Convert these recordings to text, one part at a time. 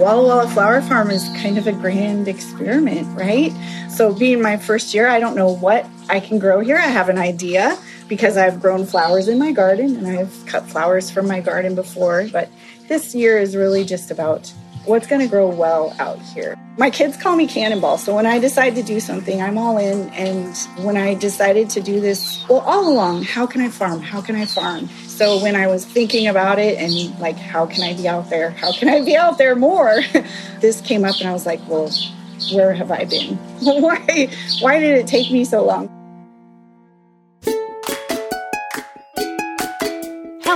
Walla Walla Flower Farm is kind of a grand experiment, right? So, being my first year, I don't know what I can grow here. I have an idea because I've grown flowers in my garden and I've cut flowers from my garden before. But this year is really just about what's going to grow well out here. My kids call me Cannonball. So when I decide to do something, I'm all in. And when I decided to do this, well, all along, how can I farm? How can I farm? So when I was thinking about it and like, how can I be out there? How can I be out there more? this came up and I was like, well, where have I been? why, why did it take me so long?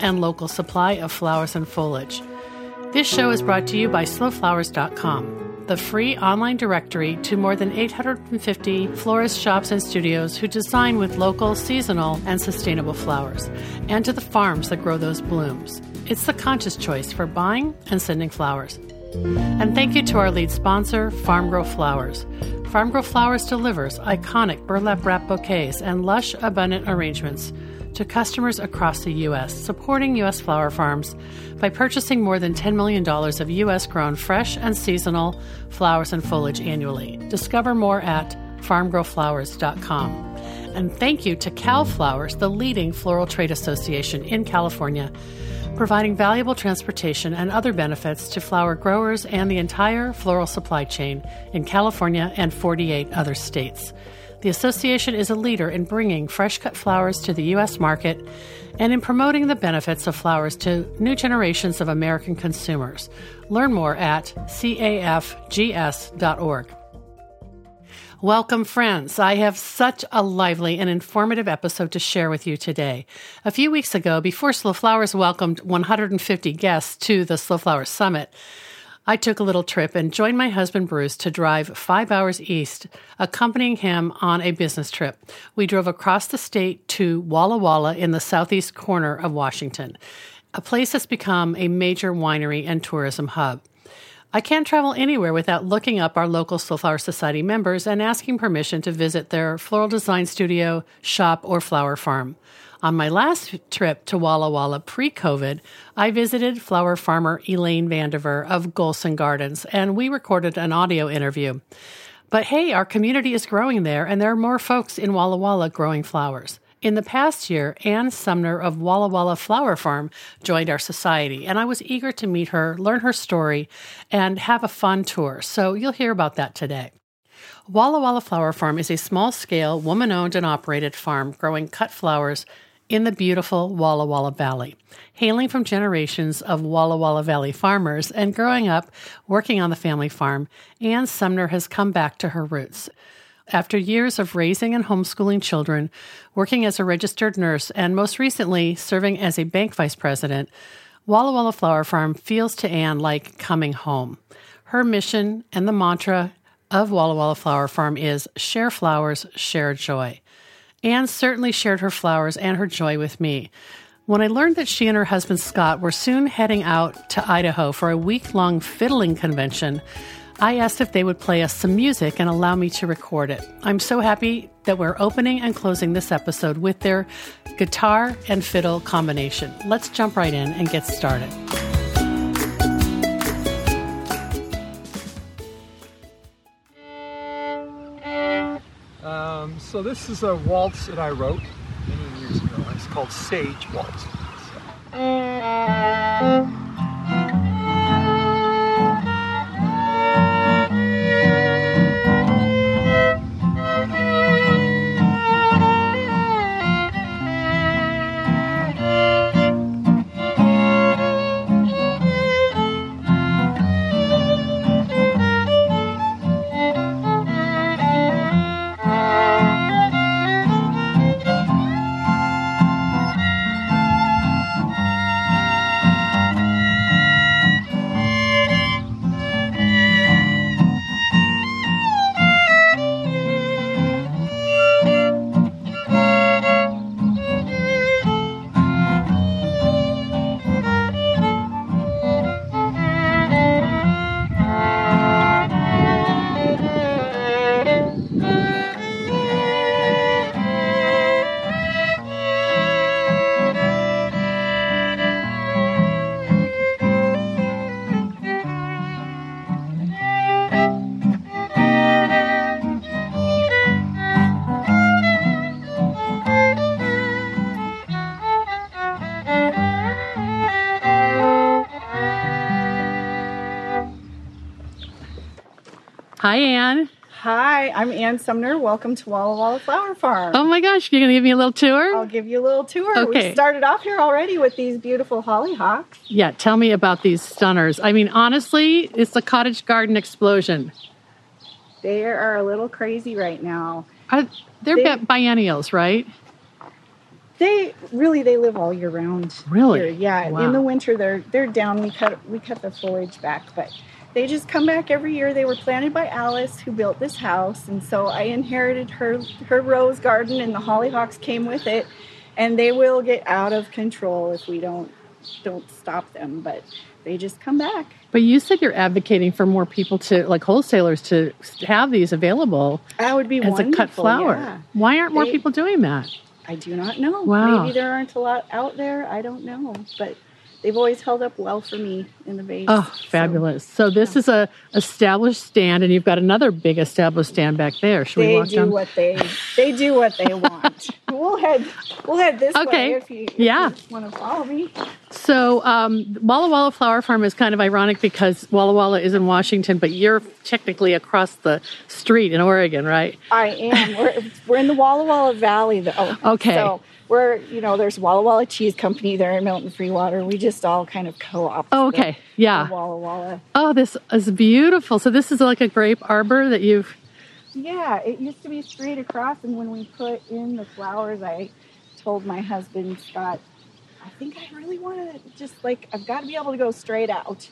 and local supply of flowers and foliage. This show is brought to you by slowflowers.com, the free online directory to more than 850 florist shops and studios who design with local, seasonal, and sustainable flowers, and to the farms that grow those blooms. It's the conscious choice for buying and sending flowers. And thank you to our lead sponsor, Farmgirl Flowers. Farmgirl Flowers delivers iconic burlap wrap bouquets and lush, abundant arrangements to customers across the U.S., supporting U.S. flower farms by purchasing more than $10 million of U.S. grown fresh and seasonal flowers and foliage annually. Discover more at farmgirlflowers.com. And thank you to Cal Flowers, the leading floral trade association in California, providing valuable transportation and other benefits to flower growers and the entire floral supply chain in California and 48 other states. The association is a leader in bringing fresh cut flowers to the U.S. market and in promoting the benefits of flowers to new generations of American consumers. Learn more at cafgs.org. Welcome, friends. I have such a lively and informative episode to share with you today. A few weeks ago, before Slow Flowers welcomed 150 guests to the Slow Flowers Summit, I took a little trip and joined my husband Bruce to drive five hours east, accompanying him on a business trip. We drove across the state to Walla Walla in the southeast corner of Washington, a place that's become a major winery and tourism hub. I can't travel anywhere without looking up our local Flower Society members and asking permission to visit their floral design studio, shop, or flower farm. On my last trip to Walla Walla pre COVID, I visited flower farmer Elaine Vandiver of Gholson Gardens and we recorded an audio interview. But hey, our community is growing there and there are more folks in Walla Walla growing flowers. In the past year, Anne Sumner of Walla Walla Flower Farm joined our society, and I was eager to meet her, learn her story, and have a fun tour. So you'll hear about that today. Walla Walla Flower Farm is a small scale, woman owned and operated farm growing cut flowers in the beautiful Walla Walla Valley. Hailing from generations of Walla Walla Valley farmers and growing up working on the family farm, Anne Sumner has come back to her roots. After years of raising and homeschooling children, working as a registered nurse, and most recently serving as a bank vice president, Walla Walla Flower Farm feels to Anne like coming home. Her mission and the mantra of Walla Walla Flower Farm is share flowers, share joy. Anne certainly shared her flowers and her joy with me. When I learned that she and her husband Scott were soon heading out to Idaho for a week long fiddling convention, I asked if they would play us some music and allow me to record it. I'm so happy that we're opening and closing this episode with their guitar and fiddle combination. Let's jump right in and get started. So this is a waltz that I wrote many years ago. It's called Sage Waltz. So. Hi, I'm Anne Sumner. Welcome to Walla Walla Flower Farm. Oh my gosh, you're going to give me a little tour? I'll give you a little tour. Okay. We started off here already with these beautiful hollyhocks. Yeah, tell me about these stunners. I mean, honestly, it's a cottage garden explosion. They are a little crazy right now. Are, they're They- biennials, right? They really they live all year round. Really? here. Yeah. Wow. In the winter they're they're down. We cut we cut the foliage back, but they just come back every year. They were planted by Alice who built this house and so I inherited her her rose garden and the hollyhocks came with it and they will get out of control if we don't don't stop them, but they just come back. But you said you're advocating for more people to, like wholesalers, to have these available That would be as a wonderful. cut flower. yeah. Why aren't more people doing that? I do not know. Wow. Maybe there aren't a lot out there. I don't know. But they've always held up well for me in the vase. Oh, fabulous! So this is a established stand, and you've got another big established stand back there. Should we they walk do down? what they they do what they want. we'll head we'll head this Okay. way if you, if Yeah. you want to follow me. So um, Walla Walla Flower Farm is kind of ironic because Walla Walla is in Washington, but you're technically across the street in Oregon, right? I am. We're we're in the Walla Walla Valley though. Okay. So we're you know there's Walla Walla Cheese Company there in Milton Freewater. We just all kind of co-op. Oh, the- okay. Yeah. the Walla Walla. Oh, this is beautiful. So this is like a grape arbor that you've. Yeah, it used to be straight across, and when we put in the flowers, I told my husband Scott, I think I really want to just like I've got to be able to go straight out.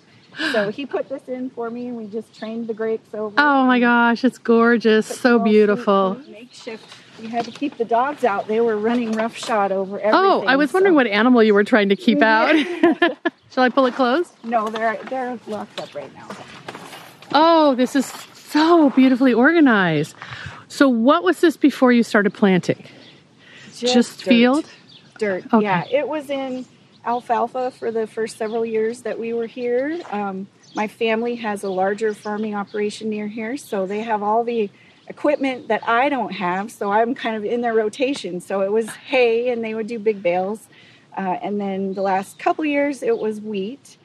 So he put this in for me, and we just trained the grapes over. Oh my gosh, it's gorgeous. So beautiful. Makeshift. We had to keep the dogs out. They were running roughshod over everything. Oh, I was wondering what animal you were trying to keep out. Shall I pull it close? No, they're they're locked up right now. Oh, this is so beautifully organized. So, what was this before you started planting? Just, dirt. field? Dirt. Okay. Yeah, it was in alfalfa for the first several years that we were here. Um, my family has a larger farming operation near here, so they have all the equipment that I don't have. So I'm kind of in their rotation. So it was hay, and they would do big bales. Uh, and then the last couple years, it was wheat.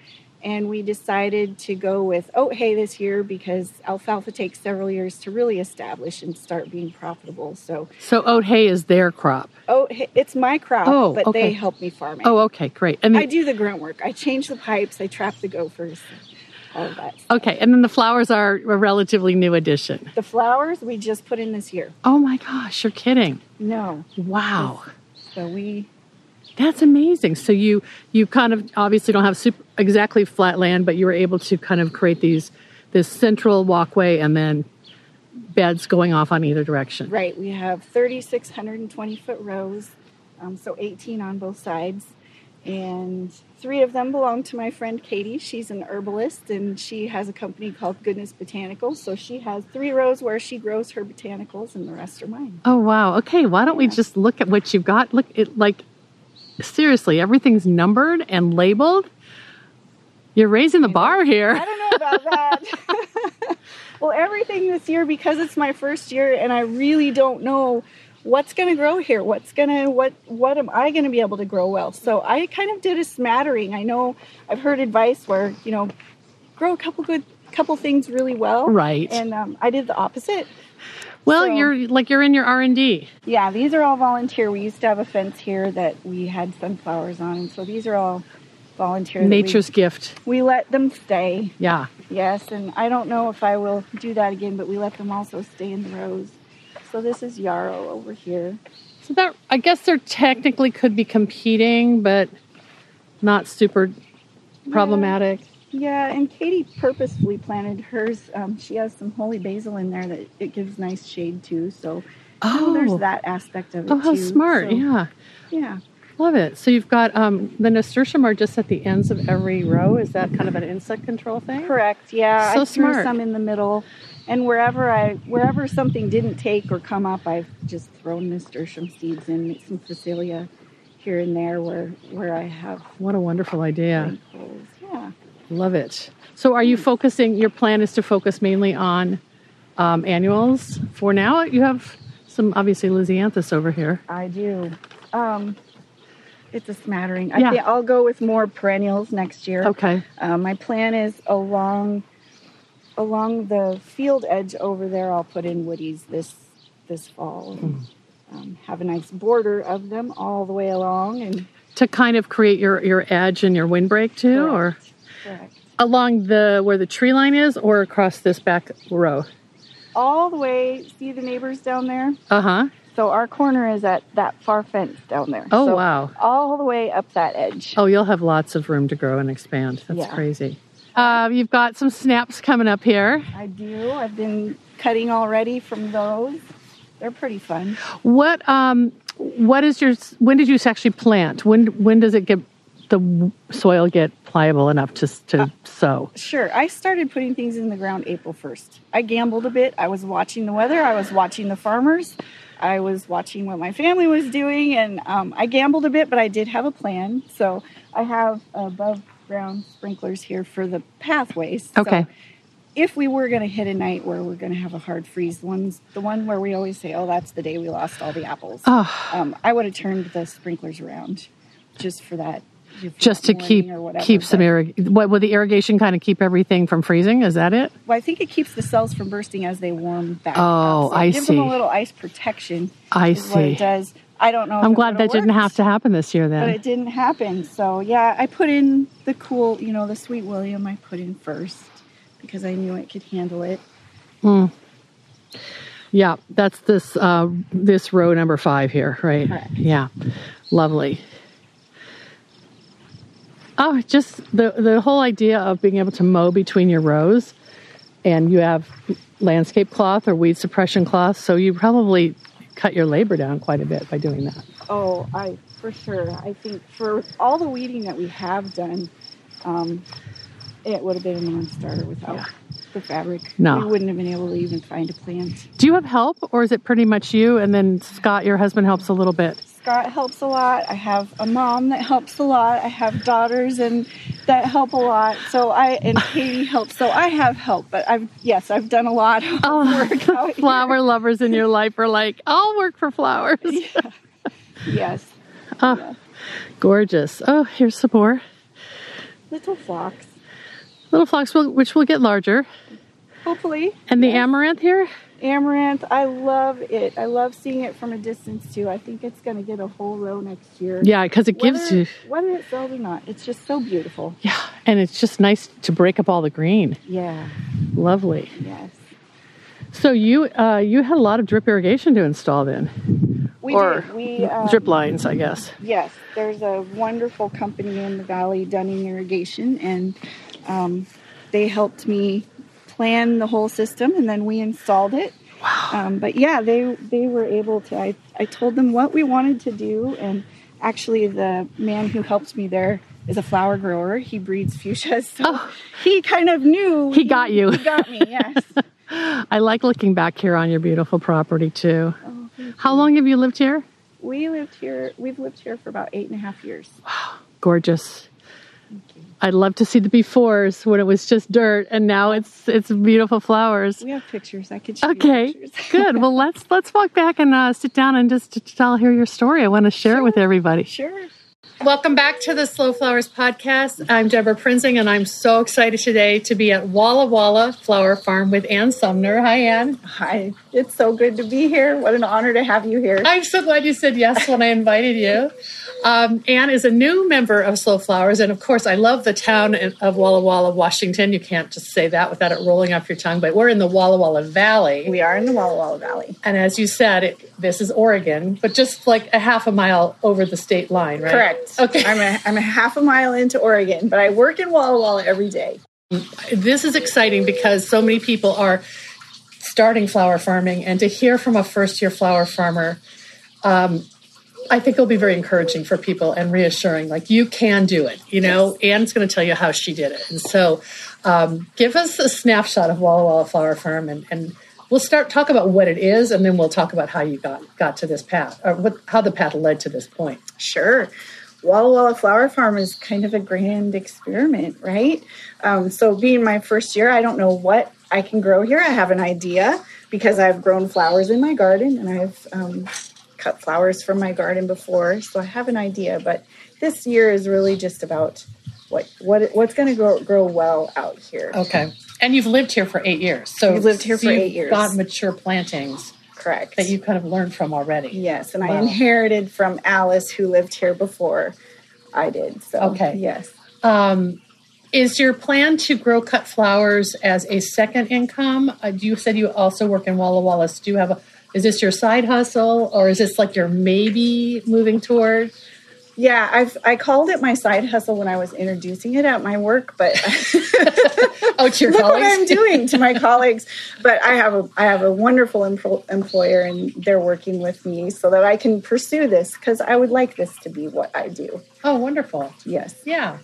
And we decided to go with oat hay this year because alfalfa takes several years to really establish and start being profitable. So So, oat hay is their crop. oat, hay- it's my crop, Oh, but okay. they help me farm it. Oh, okay, great. And I do the grunt work. I change the pipes. I trap the gophers. All of that. okay, and then the flowers are a relatively new addition. The flowers we just put in this year. Oh my gosh, you're kidding. No. Wow. So we That's amazing. So you you kind of obviously don't have super, exactly flat land, but you were able to kind of create these this central walkway and then beds going off on either direction. right. We have 3,620 foot rows, um, so 18 on both sides, and three of them belong to my friend Katie. She's an herbalist, and she has a company called Goodness Botanicals. So she has three rows where she grows her botanicals, and the rest are mine. Oh wow. Okay, why don't we just look at what you've got? Look it like seriously, everything's numbered and labeled. You're raising the bar here. I don't know about that. well, everything this year because it's my first year and I really don't know what's going to grow here. What's going to what what am I going to be able to grow well? So I kind of did a smattering. I know I've heard advice where, you know, grow a couple good couple things really well. Right. And um, I did the opposite. Well, so- you're like you're in your R and D. Yeah, these are all volunteer. We used to have a fence here that we had sunflowers on, and so these are all volunteer. that we- Nature's gift. we let them stay. Yeah. Yes, and I don't know if I will do that again, but we let them also stay in the rows. So this is yarrow over here. So that I guess they're technically could be competing, but not super problematic. Yeah, and Katie purposefully planted hers. Um, she has some holy basil in there that it gives nice shade too. So Oh, there's that aspect of it oh, how too. smart! So, yeah, yeah. Love it. So you've got um, the nasturtium are just at the ends of every row. Is that kind of an insect control thing? Correct. Yeah, So I threw smart. some in the middle, and wherever I wherever something didn't take or come up, I've just thrown nasturtium seeds in, some phacelia here and there where where I have What a wonderful idea! rainbows. Yeah. Love it. So are you focusing? Your plan is to focus mainly on um, annuals for now. You have some obviously lisianthus over here. I do. Um, it's a smattering. I Yeah. think I'll go with more perennials next year. Okay. Uh, my plan is along along the field edge over there, I'll put in woodies this this fall. And, um, have a nice border of them all the way along, and To kind of create your, your edge and your windbreak too, or Correct. correct. along the where the tree line is, or across this back row. all the way. See the neighbors down there. Uh huh. So our corner is at that far fence down there. Oh So wow. All the way up that edge. Oh, you'll have lots of room to grow and expand. That's Yeah. crazy. Uh, you've got some snaps coming up here. I do. I've been cutting already from those. They're pretty fun. What um, what is your? When did you actually plant? When when does it get the soil get pliable enough to to sow? Sure. I started putting things in the ground April 1st. I gambled a bit. I was watching the weather. I was watching the farmers. I was watching what my family was doing, and um, I gambled a bit, but I did have a plan. So I have above ground sprinklers here for the pathways. So Okay. if we were going to hit a night where we're going to have a hard freeze, the ones the one where we always say, "Oh, that's the day we lost all the apples," Oh, um, I would have turned the sprinklers around just for that. Just to keep whatever, keep some but- irrig. What will the irrigation kind of keep everything from freezing? Is that it? Well, I think it keeps the cells from bursting as they warm back. Oh, up. So I it gives them see. a little ice protection. I is what see. it does. I don't know. I'm glad that would've didn't have to happen this year But then. it didn't happen. So yeah, I put in the cool, you know, the sweet William. I put in first because I knew it could handle it. Yeah, that's this uh, this row number five here, right? Correct. Yeah, lovely. Oh, just the the whole idea of being able to mow between your rows, and you have landscape cloth or weed suppression cloth, so you probably cut your labor down quite a bit by doing that. Oh, I for sure. I think for all the weeding that we have done, um, it would have been a non-starter without the fabric. No. we wouldn't have been able to even find a plant. Do you have help, or is it pretty much you and then Scott, your husband, helps a little bit? Scott helps a lot. I have a mom that helps a lot. I have daughters and that help a lot. So I and Katie helps. So I have help, but I've yes, I've done a lot of oh, work out Flower lovers in your life are like, I'll work for flowers. here. Yes, Oh, gorgeous. Oh, here's some more. little phlox. Little phlox, will, which will get larger. Hopefully, And the Yes. amaranth here? Amaranth. I love it. I love seeing it from a distance too. I think it's going to get a whole row next year. Yeah, because it gives whether, you, whether it sells or not. It's just so beautiful. yeah, and it's just nice to break up all the green. Yeah. Lovely. Yes. So you uh, you had a lot of drip irrigation to install then, We or did. We um, drip lines, I guess. Yes, there's a wonderful company in the valley, Dunning Irrigation, and um, they helped me plan the whole system, and then we installed it. Wow. Um, but yeah, they they were able to. I I told them what we wanted to do, and actually, the man who helped me there is a flower grower. He breeds fuchsias, so Oh. he kind of knew He got you. He got me. Yes. I like looking back here on your beautiful property too. Oh, How long have you lived here? we lived here. We've lived here for about eight and a half years. Wow, gorgeous. I'd love to see the befores when it was just dirt, and now it's it's beautiful flowers. We have pictures. I could show Okay, you pictures. good. Well, let's let's walk back and uh, sit down and just tell hear your story. I want to share it with everybody. Sure. Welcome back to the Slow Flowers podcast. I'm Deborah Prinzing, and I'm so excited today to be at Walla Walla Flower Farm with Anne Sumner. Hi, Anne. Hi, it's so good to be here. What an honor to have you here. I'm so glad you said yes when I invited you. Um, Anne is a new member of Slow Flowers, and of course, I love the town of Walla Walla, Washington. You can't just say that without it rolling off your tongue, but we're in the Walla Walla Valley. We are in the Walla Walla Valley. And as you said, it, this is Oregon, but just like a half a mile over the state line, right? Correct. Okay. I'm a, I'm a half a mile into Oregon, but I work in Walla Walla every day. this is exciting because so many people are starting flower farming, and to hear from a first year flower farmer, um, I think it'll be very encouraging for people and reassuring. Like you can do it. You know, Anne's going to tell you how she did it, and so um, give us a snapshot of Walla Walla Flower Farm, and, and we'll start talk about what it is, and then we'll talk about how you got got to this path, or what how the path led to this point. Sure. Walla Walla Flower Farm is kind of a grand experiment, right? Um, so, being my first year, I don't know what I can grow here. I have an idea because I've grown flowers in my garden and I've um, cut flowers from my garden before, so I have an idea. But this year is really just about what what what's going to grow grow well out here. Okay. And you've lived here for eight years. So you've lived here so for eight years. Got mature plantings Correct. that you kind of learned from already. Yes, and Wow. I inherited from Alice, who lived here before I did. So Okay. yes, Um, is your plan to grow cut flowers as a second income? Uh, you said you also work in Walla Wallace. Do you have a? Is this your side hustle, or is this like your maybe moving toward? yeah. I've I called it my side hustle when I was introducing it at my work, but Oh, to your look what. I'm doing to my colleagues. But I have a I have a wonderful empl- employer, and they're working with me so that I can pursue this because I would like this to be what I do. Oh, wonderful. Yes. Yeah.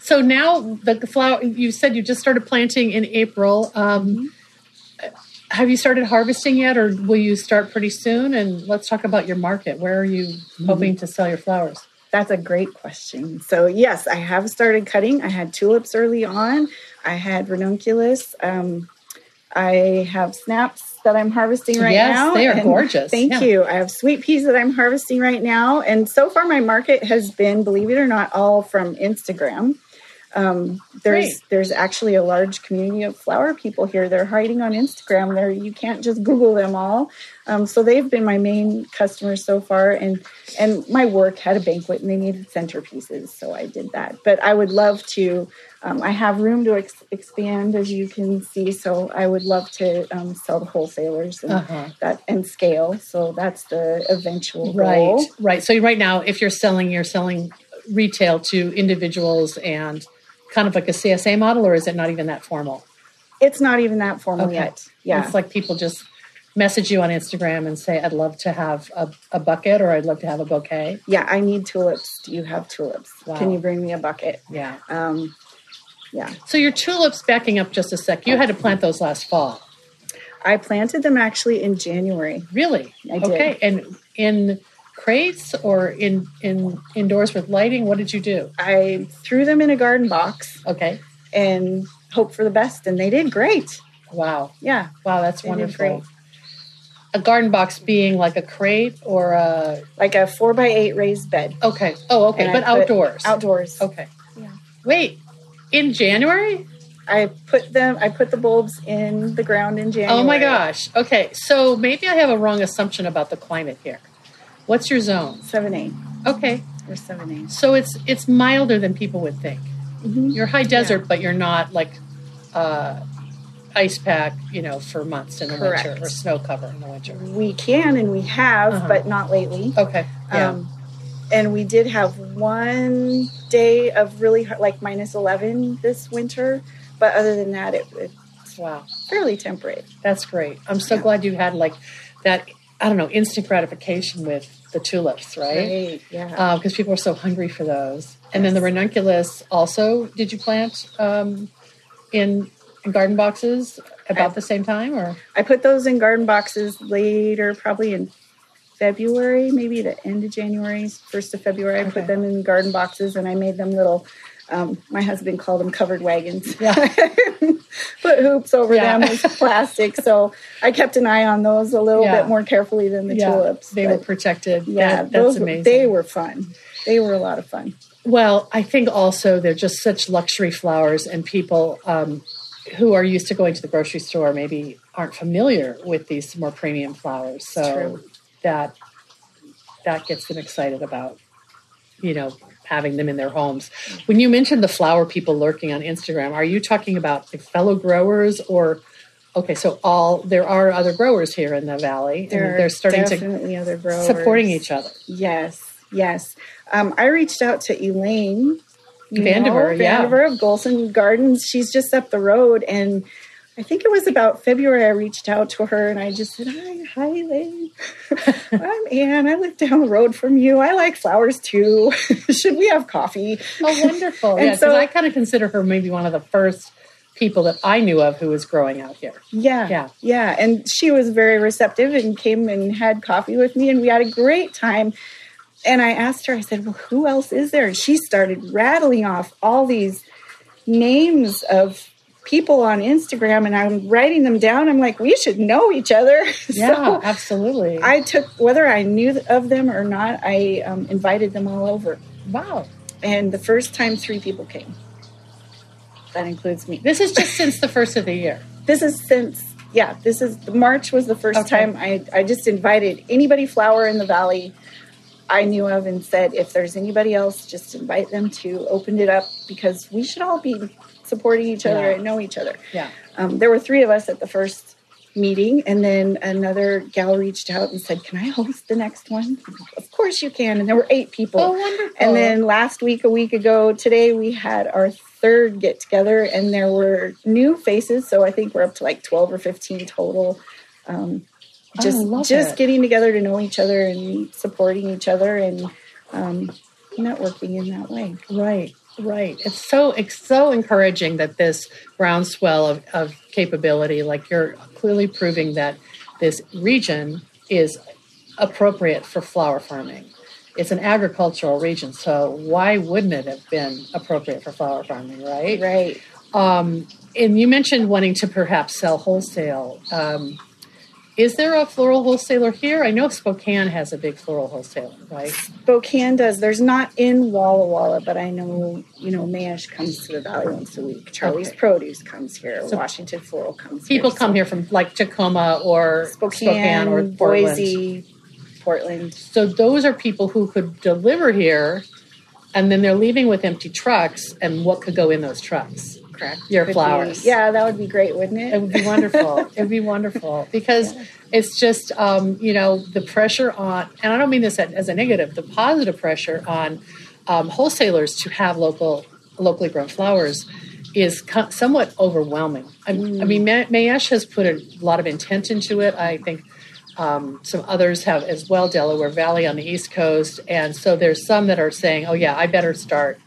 So now the flower. You said you just started planting in April. Um, have you started harvesting yet, or will you start pretty soon? And let's talk about your market. Where are you hoping to sell your flowers? That's a great question. So yes, I have started cutting. I had tulips early on. I had ranunculus. Um, I have snaps that I'm harvesting right now. Yes, now. they are gorgeous. Thank Yeah. you. I have sweet peas that I'm harvesting right now, and so far my market has been, believe it or not, all from Instagram. Um, there's Great. there's actually a large community of flower people here. They're hiding on Instagram. There you can't just Google them all. Um, so they've been my main customers so far, and and my work had a banquet and they needed centerpieces, so I did that. But I would love to. Um, I have room to ex- expand, as you can see. So I would love to um, sell to wholesalers and Uh-huh. that and scale. So that's the eventual Right, goal. right. So right now, if you're selling, you're selling retail to individuals and kind of like a CSA model, or is it not even that formal? It's not even that formal Okay. yet. Yeah. It's like people just message you on Instagram and say, I'd love to have a, a bucket or I'd love to have a bouquet. yeah, I need tulips. Do you have tulips? Wow. Can you bring me a bucket? Yeah. Um, yeah, So your tulips, backing up just a sec, you had to plant those last fall. I planted them actually in January. Really? I did. Okay. And in crates or in, in indoors with lighting, what did you do? I threw them in a garden box Okay. and hope for the best, and they did great. Wow. Yeah, Wow, that's They wonderful. A garden box being like a crate or a like a four by eight raised bed. okay. Oh, okay, And but outdoors. Outdoors. Okay. Yeah. Wait, in January? I put them. I put the bulbs in the ground in January. Oh my gosh. Okay, so maybe I have a wrong assumption about the climate here. What's your zone? Seven eight Okay, or seven eight. so it's it's milder than people would think. Mhm. You're high desert, but you're not like uh, ice pack, you know, for months in the winter or snow cover in the winter. We can and we have, Uh-huh. but not lately. Okay. Yeah. Um, and we did have one day of really hard, like minus 11 this winter. But other than that, it, it's wow. fairly temperate. That's great. I'm so Yeah. glad you had like that. I don't know, instant gratification with the tulips, right? Yeah. Because people are so hungry for those. And then the ranunculus also. Did you plant um, in, in garden boxes about I- the same time, or I put those in garden boxes later, probably in February, maybe the end of January, first of February. I put them in garden boxes and I made them little. Um, my husband called them covered wagons. Yeah. put hoops over Yeah. them with plastic. So I kept an eye on those a little Yeah. bit more carefully than the tulips. they were protected? yeah, That- that's those were- amazing. they were fun. They were a lot of fun. Well, I think also they're just such luxury flowers, and people um, who are used to going to the grocery store maybe aren't familiar with these more premium flowers. So that that gets them excited about, you know, having them in their homes. When you mentioned the flower people lurking on Instagram, are you talking about the fellow growers or? Okay, so all there are other growers here in the valley, There and they're starting to definitely other growers supporting each other. Yes, yes. Um, I reached out to Elaine Vandiver, know, yeah. Vandiver of Gholson Gardens. She's just up the road, and I think it was about February. I reached out to her, and I just said, "Hi, hi, Elaine. I'm Anne. I live down the road from you. I like flowers too. Should we have coffee?" Oh, wonderful! And yeah, so- I kind of consider her maybe one of the first people that I knew of who was growing out here. Yeah, Yeah. yeah. And she was very receptive and came and had coffee with me, and we had a great time. And I asked her, I said, Well, who else is there? And she started rattling off all these names of people on Instagram, and I'm writing them down. I'm like, We should know each other. Yeah, so absolutely. I took, whether I knew of them or not, I um, invited them all over. wow. And the first time, three people came. that includes me. This is just since the first of the year. This is since yeah, this is March was the first Okay. time I I just invited anybody flower in the valley I knew of and said if there's anybody else, just invite them to. Opened it up because we should all be supporting each other Yeah. and know each other. Yeah. Um, there were three of us at the first meeting, and then another gal reached out and said, "Can I host the next one?" Of course you can. And there were eight people. Oh, wonderful. And then last week, a week ago, today we had our third get together, and there were new faces. So I think we're up to like twelve or fifteen total. Um, Oh, just love just it. getting together to know each other and supporting each other and um, networking in that way. Right, right. It's so it's so encouraging that this groundswell of, of capability, like you're clearly proving that this region is appropriate for flower farming. It's an agricultural region, so why wouldn't it have been appropriate for flower farming, right? Right. Um, and you mentioned wanting to perhaps sell wholesale. Um, is there a floral wholesaler here? I know Spokane has a big floral wholesaler, right? Spokane does. There's not in Walla Walla, but I know, you know, Mayesh comes to the valley once a week. Charlie's Okay. Produce comes here. So Washington Floral comes People here. come So here from like Tacoma or Spokane, or Portland. Boise, Portland. So those are people who could deliver here, and then they're leaving with empty trucks. And what could go in those trucks? Correct. Your Could be- flowers. yeah, that would be great, wouldn't It it? would be wonderful. it would be wonderful because it's just um, you know the pressure on, and I don't mean this as a negative. The positive pressure on um, wholesalers to have local, locally grown flowers is co- somewhat overwhelming. I, I mean, Mayesh has put a lot of intent into it. I think um, some others have as well. Delaware Valley on the East Coast, and so there's some that are saying, "Oh yeah, I better start."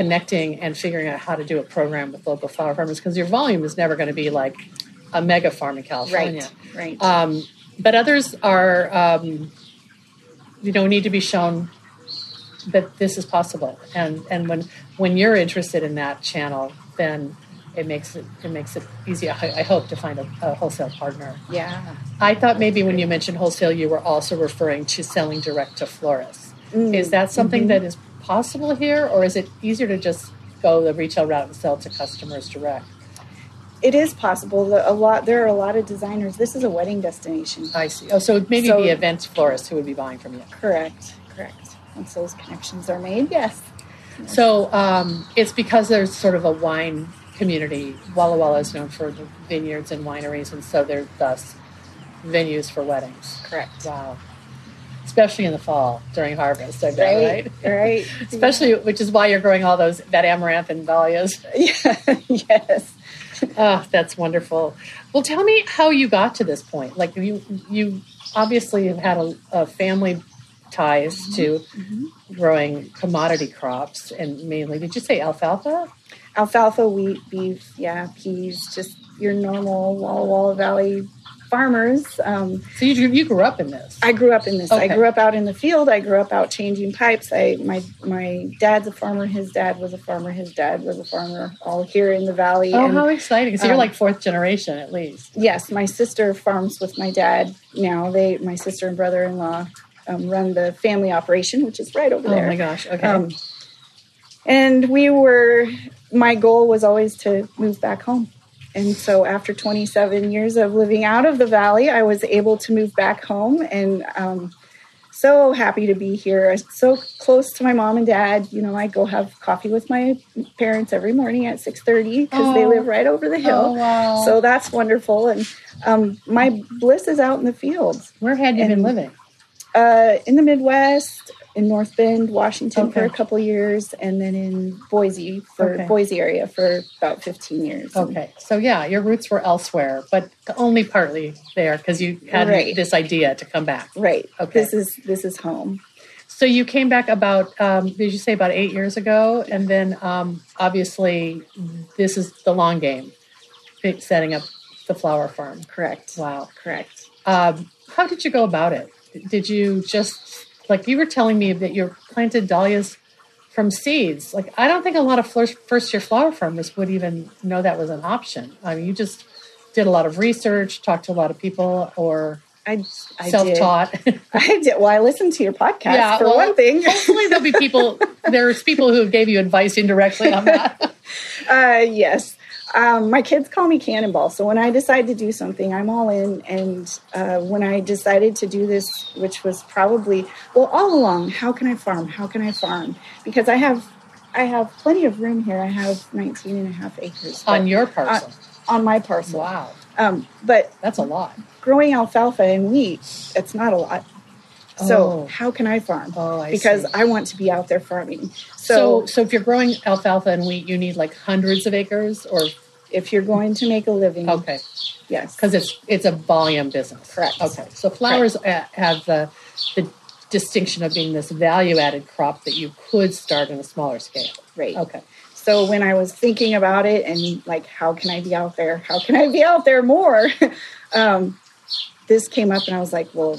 Connecting and figuring out how to do a program with local flower farmers because your volume is never going to be like a mega farm in California. Right. Right. Um, but others are, um, you know, need to be shown that this is possible. And and when when you're interested in that channel, then it makes it it makes it easy. I, I hope to find a, a wholesale partner. yeah. I thought maybe when you mentioned wholesale, you were also referring to selling direct to florists. Mm, Is that something mm-hmm. that is possible here, or is it easier to just go the retail route and sell to customers direct? It is possible. A lot. There are a lot of designers. This is a wedding destination. I see. Oh, so maybe So- the event florist who would be buying from you. Correct. Correct. Once those connections are made, yes. So um, it's because there's sort of a wine community. Walla Walla is known for the vineyards and wineries, and so they're thus venues for weddings. Correct. Wow. Especially in the fall during harvest, I bet, right? Right. Right. Especially, which is why you're growing all those that amaranth and dahlias. Yeah. yes. Oh, that's wonderful. Well, tell me how you got to this point. Like you, you obviously have had a, a family ties mm-hmm. to mm-hmm. growing commodity crops, and mainly, did you say alfalfa? Alfalfa, wheat, beef, yeah, peas, just your normal Walla Walla Valley farmers. Um, So you you grew up in this. I grew up in this. Okay. I grew up out in the field. I grew up out changing pipes. I my my dad's a farmer. His dad was a farmer. His dad was a farmer. All here in the valley. oh, And, how exciting! So you're um, like fourth generation at least. yes, my sister farms with my dad now. They my sister and brother in law um, run the family operation, which is right over Oh there. Oh my gosh! Okay. Um, and we were, my goal was always to move back home. And so after 27 years of living out of the valley, I was able to move back home and um, so happy to be here. So close to my mom and dad. You know, I go have coffee with my parents every morning at 6.30 because they Oh. live right over the hill. oh wow! So that's wonderful. And um, my bliss is out in the fields where had you been living? uh, in the Midwest, in North Bend, Washington for a couple years, and then in Boise for Okay. Boise area for about 15 years. Okay, so yeah, your roots were elsewhere, but only partly there because you had Right. this idea to come back. Right. Okay. This is this is home. So you came back about, um, did you say about eight years ago? And then um, obviously, this is the long game, setting up the flower farm. Correct. Wow. Correct. Um, how did you go about it? Did you just, like you were telling me that you planted dahlias from seeds? Like, I don't think a lot of first year flower farmers would even know that was an option. I mean, you just did a lot of research, talked to a lot of people, or I, I self did. taught. I did. Well, I listened to your podcast Yeah, for well, one thing. Hopefully, there'll be people. There's people who have gave you advice indirectly on that. Uh, yes. Um, my kids call me Cannonball. So when I decide to do something, I'm all in. And uh, when I decided to do this, which was probably well all along, how can I farm? How can I farm? Because I have I have plenty of room here. I have 19 and a half acres On your parcel. on, on my parcel. wow. Um, but That's a lot. growing alfalfa and wheat, it's not a lot. So Oh. how can I farm? Oh, I because see. I want to be out there farming. So, So, so if you're growing alfalfa and wheat, you need like hundreds of acres, or if you're going to make a living, okay, yes, because it's it's a volume business. Correct. Okay, so flowers uh have the the distinction of being this value added crop that you could start on a smaller scale. right. Okay. So when I was thinking about it and like, how can I be out there? How can I be out there more? um, this came up and I was like, well,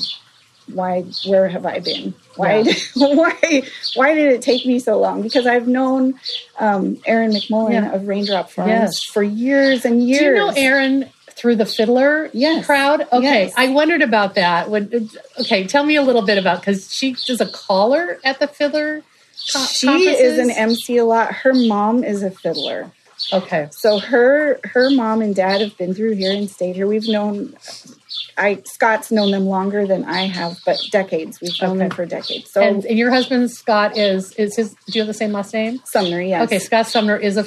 why? Where have I been? Why? Yeah. why? Why did it take me so long? Because I've known um, Erin McMullen Yeah. of Raindrop Farms Yes. for years and years. Do you know Erin through the Fiddler Yes. crowd? Okay, Yes. I wondered about that. When, okay, tell me a little bit about because she does a caller at the Fiddler. co- She is an? MC a lot. Her mom is a fiddler. Okay. So her her mom and dad have been through here and stayed here. We've known I Scott's known them longer than I have, but decades. We've known them for decades. So and, and your husband Scott is is his? Do you have the same last name? Sumner, yes. Okay, Scott Sumner is a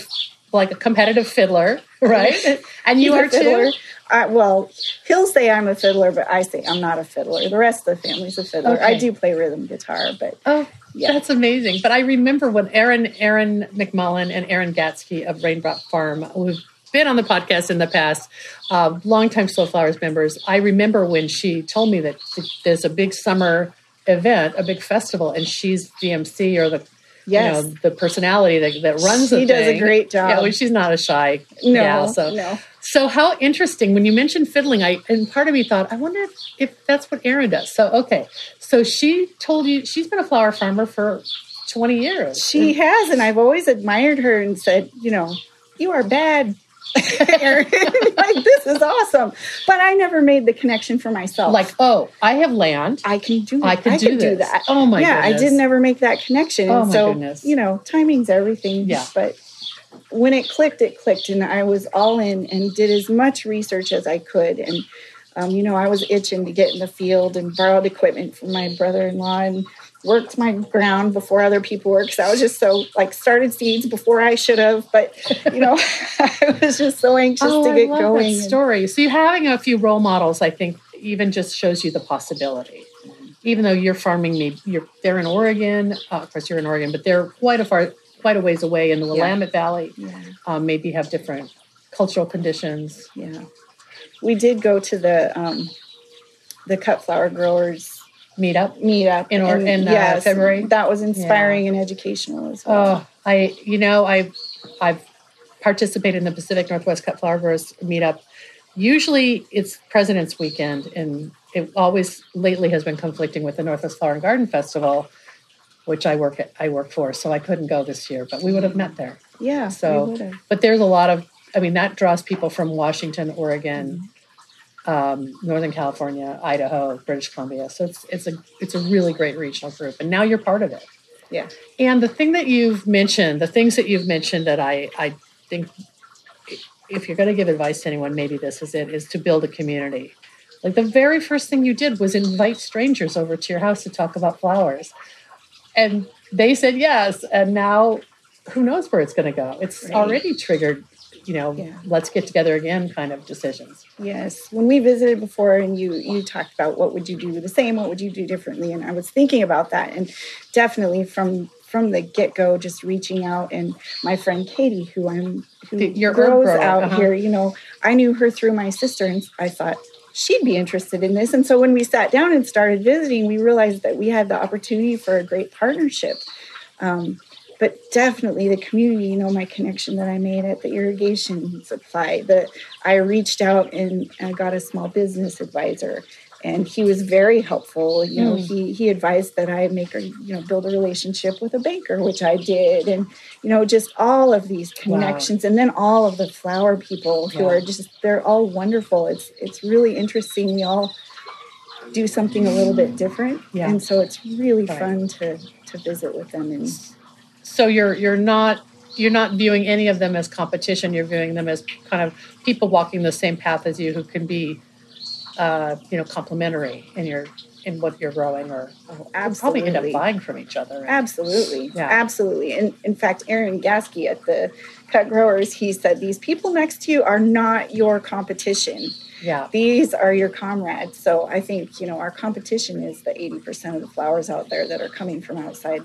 like a competitive fiddler, right? and you are fiddler. too. I, well, he'll say I'm a fiddler, but I say I'm not a fiddler. The rest of the family's a fiddler. I do play rhythm guitar, but Oh, Yeah. that's amazing. But I remember when Erin Erin McMullen and Aaron Gatsky of Raindrop Farm, who've been on the podcast in the past, uh, longtime Slow Flowers members. I remember when she told me that there's a big summer event, a big festival, and she's the MC or the yes, you know the personality that, that runs She the does a great job. Yeah, well, she's not a shy no, gal, so no. so how interesting when you mentioned fiddling, I and part of me thought, I wonder if, if that's what Erin does. So okay. So she told you she's been a flower farmer for 20 years. She has, and I've always admired her and said, you know, you are bad. Like this is awesome, but I never made the connection for myself. like, oh, I have land. I can do. I could do this. that. Oh my yeah, I did never make that connection. Oh my so, goodness. You know, timing's everything. Yeah. But when it clicked, it clicked, and I was all in and did as much research as I could. And um, you know, I was itching to get in the field and borrowed equipment from my brother-in-law and worked my ground before other people worked. Because I was just so like started seeds before I should have. But you know, I was just so anxious oh, to get I love going. that story. So you having a few role models, I think, even just shows you the possibility. Even though you're farming, me, you're they're in Oregon. Uh, of course, you're in Oregon, but they're quite a far, quite a ways away in the Yeah. Willamette Valley. yeah. Um, maybe have different cultural conditions. Yeah, we did go to the um, the cut flower growers Meetup. meetup In or- in, uh, February? That was inspiring and educational as well. Oh, I you know I I've participated in the Pacific Northwest Cut Flower Growers meetup. Usually it's President's Weekend, and it always lately has been conflicting with the Northwest Flower and Garden Festival, which I work at, I work for, so I couldn't go this year. But we would have met there. yeah, so- But there's a lot of I mean that draws people from Washington, Oregon, um, Northern California, Idaho, British Columbia. So it's it's a it's a really great regional group, and now you're part of it. yeah, And the thing that you've mentioned, the things that you've mentioned that I, I think if you're going to give advice to anyone, maybe this is it, is to build a community. Like the very first thing you did was invite strangers over to your house to talk about flowers. And they said yes. And now who knows where it's going to go? It's Right. already triggered, you know, Yeah. let's get together again kind of decisions. yes. When we visited before, and you you talked about what would you do the same, what would you do differently, and I was thinking about that, and definitely from from the get go, just reaching out, and my friend Katie, who I'm who your grows out uh-huh. here, you know, I knew her through my sister, and I thought she'd be interested in this. And so when we sat down and started visiting, we realized that we had the opportunity for a great partnership. Um, but definitely the community, you know, my connection that I made at the irrigation supply, that I reached out and I got a small business advisor and he was very helpful. You know, Mm. he he advised that I make a you know build a relationship with a banker, which I did, and you know just all of these Wow. connections, and then all of the flower people who Yeah. are just they're all wonderful. It's it's really interesting. We all do something a little bit different, Yeah. and so it's really Right. fun to to visit with them and So you're you're not you're not viewing any of them as competition. You're viewing them as kind of people walking the same path as you who can be, uh, you know, complementary in your in what you're growing or, or probably end up buying from each other. Right? Absolutely. Yeah. Absolutely. And in fact, Erin Gasky at the Cut Growers, he said, these people next to you are not your competition. Yeah. These are your comrades. So I think, you know, our competition is the 80% of the flowers out there that are coming from outside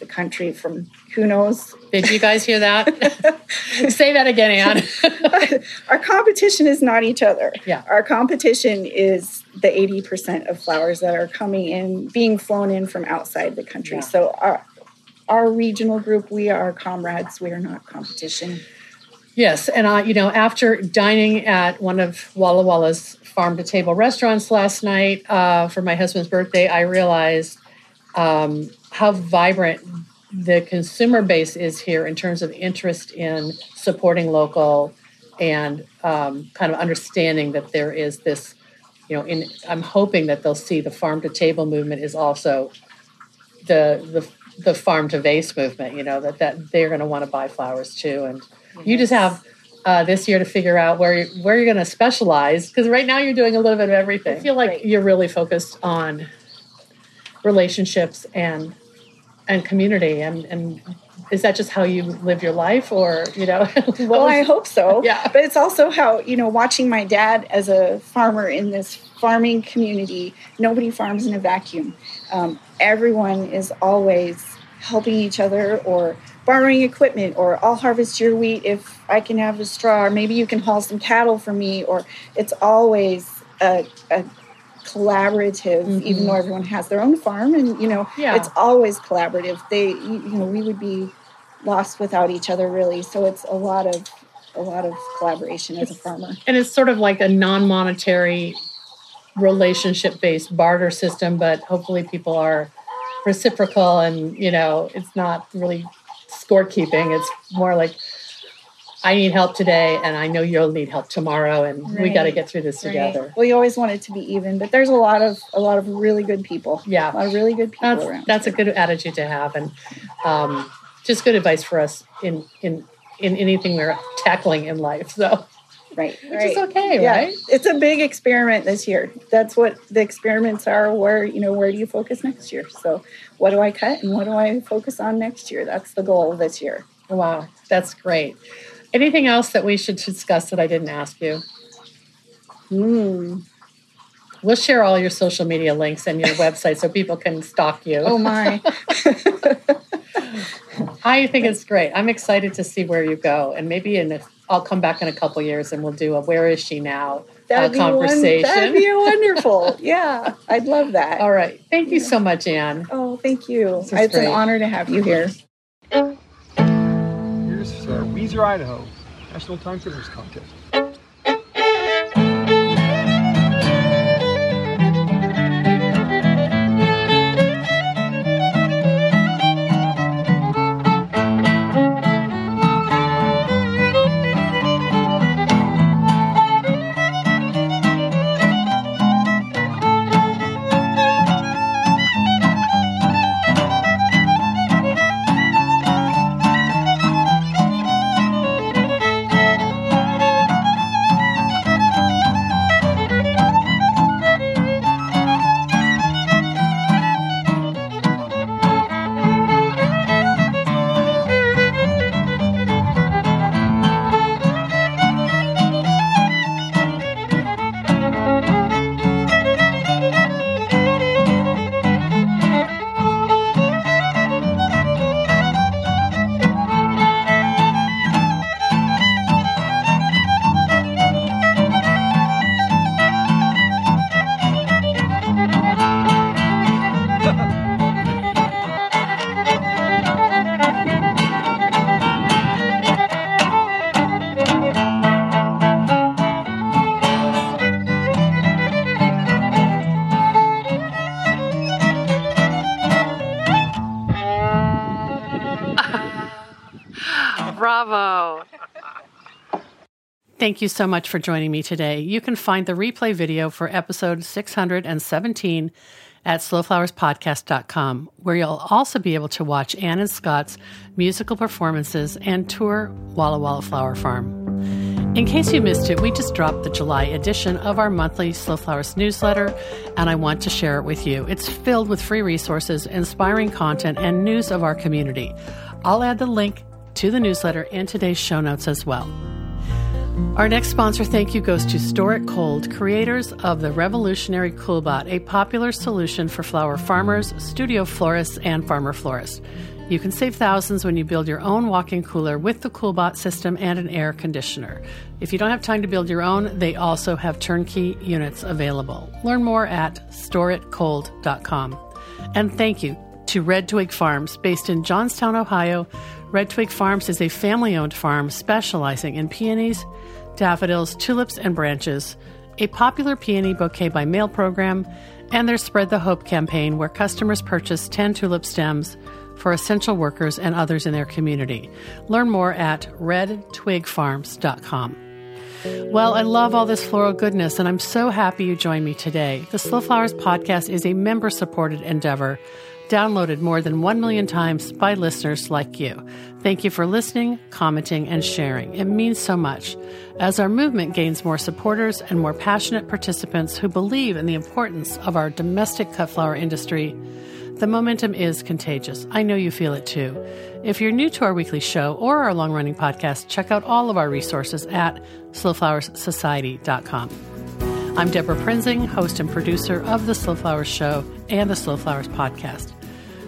the country from who knows. Did you guys hear that? Say that again, Anne. Our competition is not each other. Yeah. Our competition is the 80% of flowers that are coming in, being flown in from outside the country. Yeah. So our our regional group, we are comrades. We are not competition. Yes, and I, you know, after dining at one of Walla Walla's farm to table restaurants last night uh, for my husband's birthday, I realized um, how vibrant the consumer base is here in terms of interest in supporting local and um, kind of understanding that there is this you know in i'm hoping that they'll see the farm to table movement is also the the, the farm to vase movement you know that that they're going to want to buy flowers too and yes. you just have uh, this year to figure out where you, where you're going to specialize because right now you're doing a little bit of everything. I feel like right. you're really focused on relationships and and community and and is that just how you live your life or you know well i hope so. Yeah. But it's also how you know watching my dad as a farmer in this farming community nobody farms in a vacuum. Um, everyone is always helping each other or borrowing equipment or i'll harvest your wheat if i can have a straw or maybe you can haul some cattle for me or it's always a, a collaborative mm-hmm. even though everyone has their own farm and you know yeah. it's always collaborative they you, know we would be lost without each other really so it's a lot of a lot of collaboration as a farmer and it's sort of like a non-monetary relationship based barter system but hopefully people are reciprocal and you know it's not really scorekeeping it's more like I need help today, and I know you'll need help tomorrow, and right. we got to get through this right. together. Well, you always want it to be even, but there's a lot of a lot of really good people. Yeah, a lot of really good people that's, around. That's here. a good attitude to have, and um, just good advice for us in in in anything we're tackling in life. So. Right, which right. is okay, yeah. right? It's a big experiment this year. That's what the experiments are. Where you know, where do you focus next year? So, what do I cut and what do I focus on next year? That's the goal this year. Wow, that's great. Anything else that we should discuss that I didn't ask you? Hmm. We'll share all your social media links and your website so people can stalk you. Oh my. I think it's great. I'm excited to see where you go, and maybe in a, I'll come back in a couple years and we'll do a "Where is she now?" That'd uh, conversation. One, that'd be wonderful. yeah, I'd love that. All right. Thank you so much, Anne. Oh, thank you. It's great. an honor to have you here. Uh, Idaho, National Time Fiddlers Contest. Thank you so much for joining me today. You can find the replay video for episode 617 at slowflowerspodcast.com, where you'll also be able to watch Anne and Scott's musical performances and tour Walla Walla Flower Farm. In case you missed it, we just dropped the July edition of our monthly Slow Flowers newsletter, and I want to share it with you. It's filled with free resources, inspiring content, and news of our community. I'll add the link to the newsletter in today's show notes as well. Our next sponsor thank you goes to Store It Cold, creators of the revolutionary Coolbot, a popular solution for flower farmers, studio florists, and farmer florists. You can save thousands when you build your own walk in cooler with the Coolbot system and an air conditioner. If you don't have time to build your own, they also have turnkey units available. Learn more at storeitcold.com. And thank you to Red Twig Farms, based in Johnstown, Ohio. Red Twig Farms is a family owned farm specializing in peonies, daffodils, tulips, and branches, a popular peony bouquet by mail program, and their Spread the Hope campaign, where customers purchase 10 tulip stems for essential workers and others in their community. Learn more at redtwigfarms.com. Well, I love all this floral goodness, and I'm so happy you joined me today. The Slow Flowers podcast is a member supported endeavor, downloaded more than 1 million times by listeners like you. Thank you for listening, commenting, and sharing. It means so much. As our movement gains more supporters and more passionate participants who believe in the importance of our domestic cut flower industry, the momentum is contagious. I know you feel it too. If you're new to our weekly show or our long running podcast, check out all of our resources at slowflowerssociety.com. I'm Debra Prinzing, host and producer of The Slow Flowers Show and The Slow Flowers Podcast.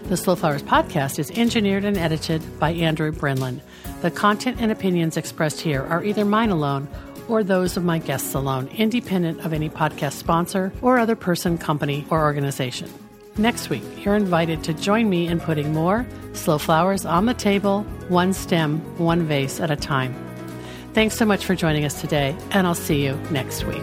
The Slow Flowers Podcast is engineered and edited by Andrew Brenlan. The content and opinions expressed here are either mine alone or those of my guests alone, independent of any podcast sponsor or other person, company, or organization. Next week, you're invited to join me in putting more slow flowers on the table, one stem, one vase at a time. Thanks so much for joining us today, and I'll see you next week.